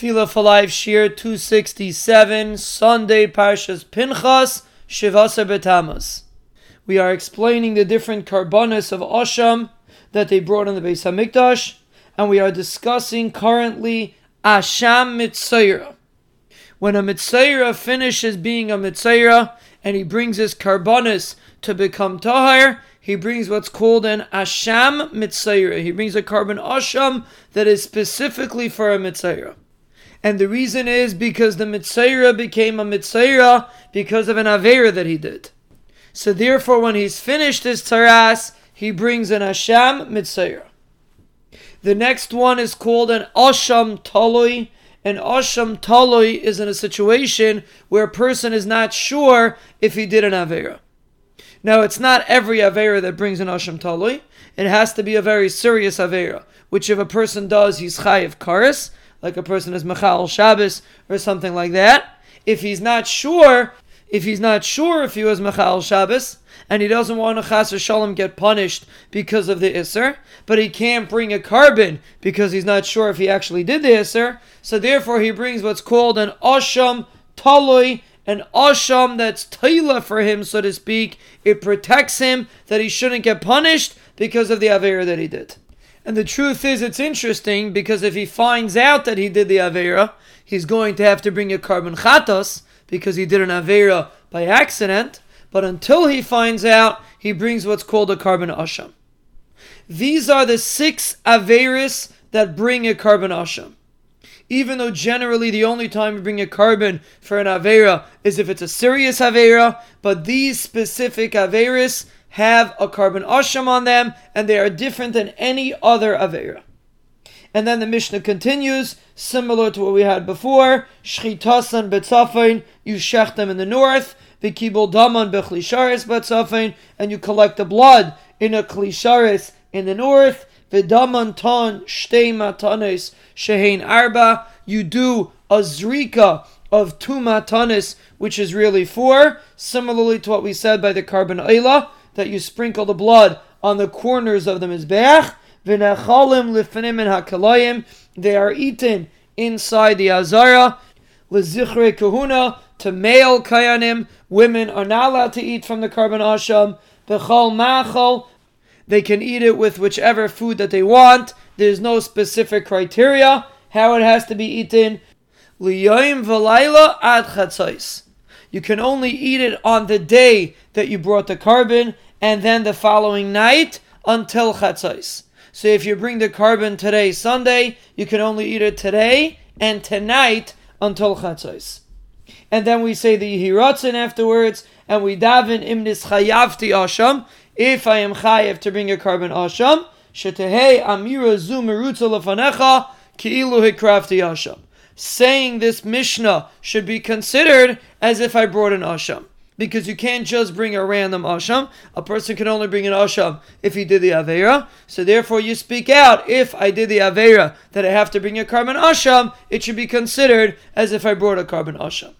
Tefillah for Life Shir 267, Sunday, Parshas Pinchas, Shivasa Betamas. We are explaining the different karbanis of Asham that they brought in the Beis Hamikdash, and we are discussing currently Asham Mitzayra. When a Mitzayra finishes being a Mitzayra and he brings his karbanis to become Tahir, he brings what's called an Asham Mitzayra. He brings a korban Asham that is specifically for a Mitzayra. And the reason is because the Mitzayra became a Mitzayra because of an Avera that he did. So therefore, when he's finished his Taras, he brings an Asham Mitzayra. The next one is called an Asham Taloi. An Asham Taloi is in a situation where a person is not sure if he did an Avera. Now, it's not every Avera that brings an Asham Taloi. It has to be a very serious Avera, which if a person does, he's Chayiv Karis, like a person is Machal Shabbos or something like that. If he's not sure, if he's not sure if he was Machal Shabbos, and he doesn't want to Chas Shalom get punished because of the Isser, but he can't bring a korban because he's not sure if he actually did the Isser, so therefore he brings what's called an Asham Taloi, an Asham that's Taila for him, so to speak. It protects him that he shouldn't get punished because of the Avera that he did. And the truth is, it's interesting because if he finds out that he did the Avera, he's going to have to bring a korban chatos because he did an Avera by accident. But until he finds out, he brings what's called a korban asham. These are the six Averis that bring a korban asham. Even though generally the only time you bring a korban for an Avera is if it's a serious Avera, but these specific Averis have a korban asham on them, and they are different than any other avera. And then the Mishnah continues, similar to what we had before. Shchitasan betzafein, you shech them in the north. Vikibul daman bechlisharis betzafein, and you collect the blood in a klisharis in the north. Vidaman ton shtei matanes shehein arba. You do a zrika of two matanis, which is really four, similarly to what we said by the korban oila that you sprinkle the blood on the corners of the mizbeach. V'nechalim and. They are eaten inside the azara. Lezichre kahuna to male kayanim. Women are not allowed to eat from the korban asham. Bechol machol. They can eat it with whichever food that they want. There's no specific criteria how it has to be eaten. Liyoim v'layla ad chatzais. You can only eat it on the day that you brought the korban, and then the following night until chatzais. So if you bring the korban today, Sunday, you can only eat it today and tonight until chatzais. And then we say the Yehiratzin afterwards, and we daven imnis chayavti asham. If I am chayav to bring a korban asham, shetehei amira zu merutza lefanecha ki'ilu hikrafti asham saying this Mishnah should be considered as if I brought an Asham. Because you can't just bring a random Asham. A person can only bring an Asham if he did the Avera. So therefore you speak out, if I did the Avera that I have to bring a korban Asham, it should be considered as if I brought a korban Asham.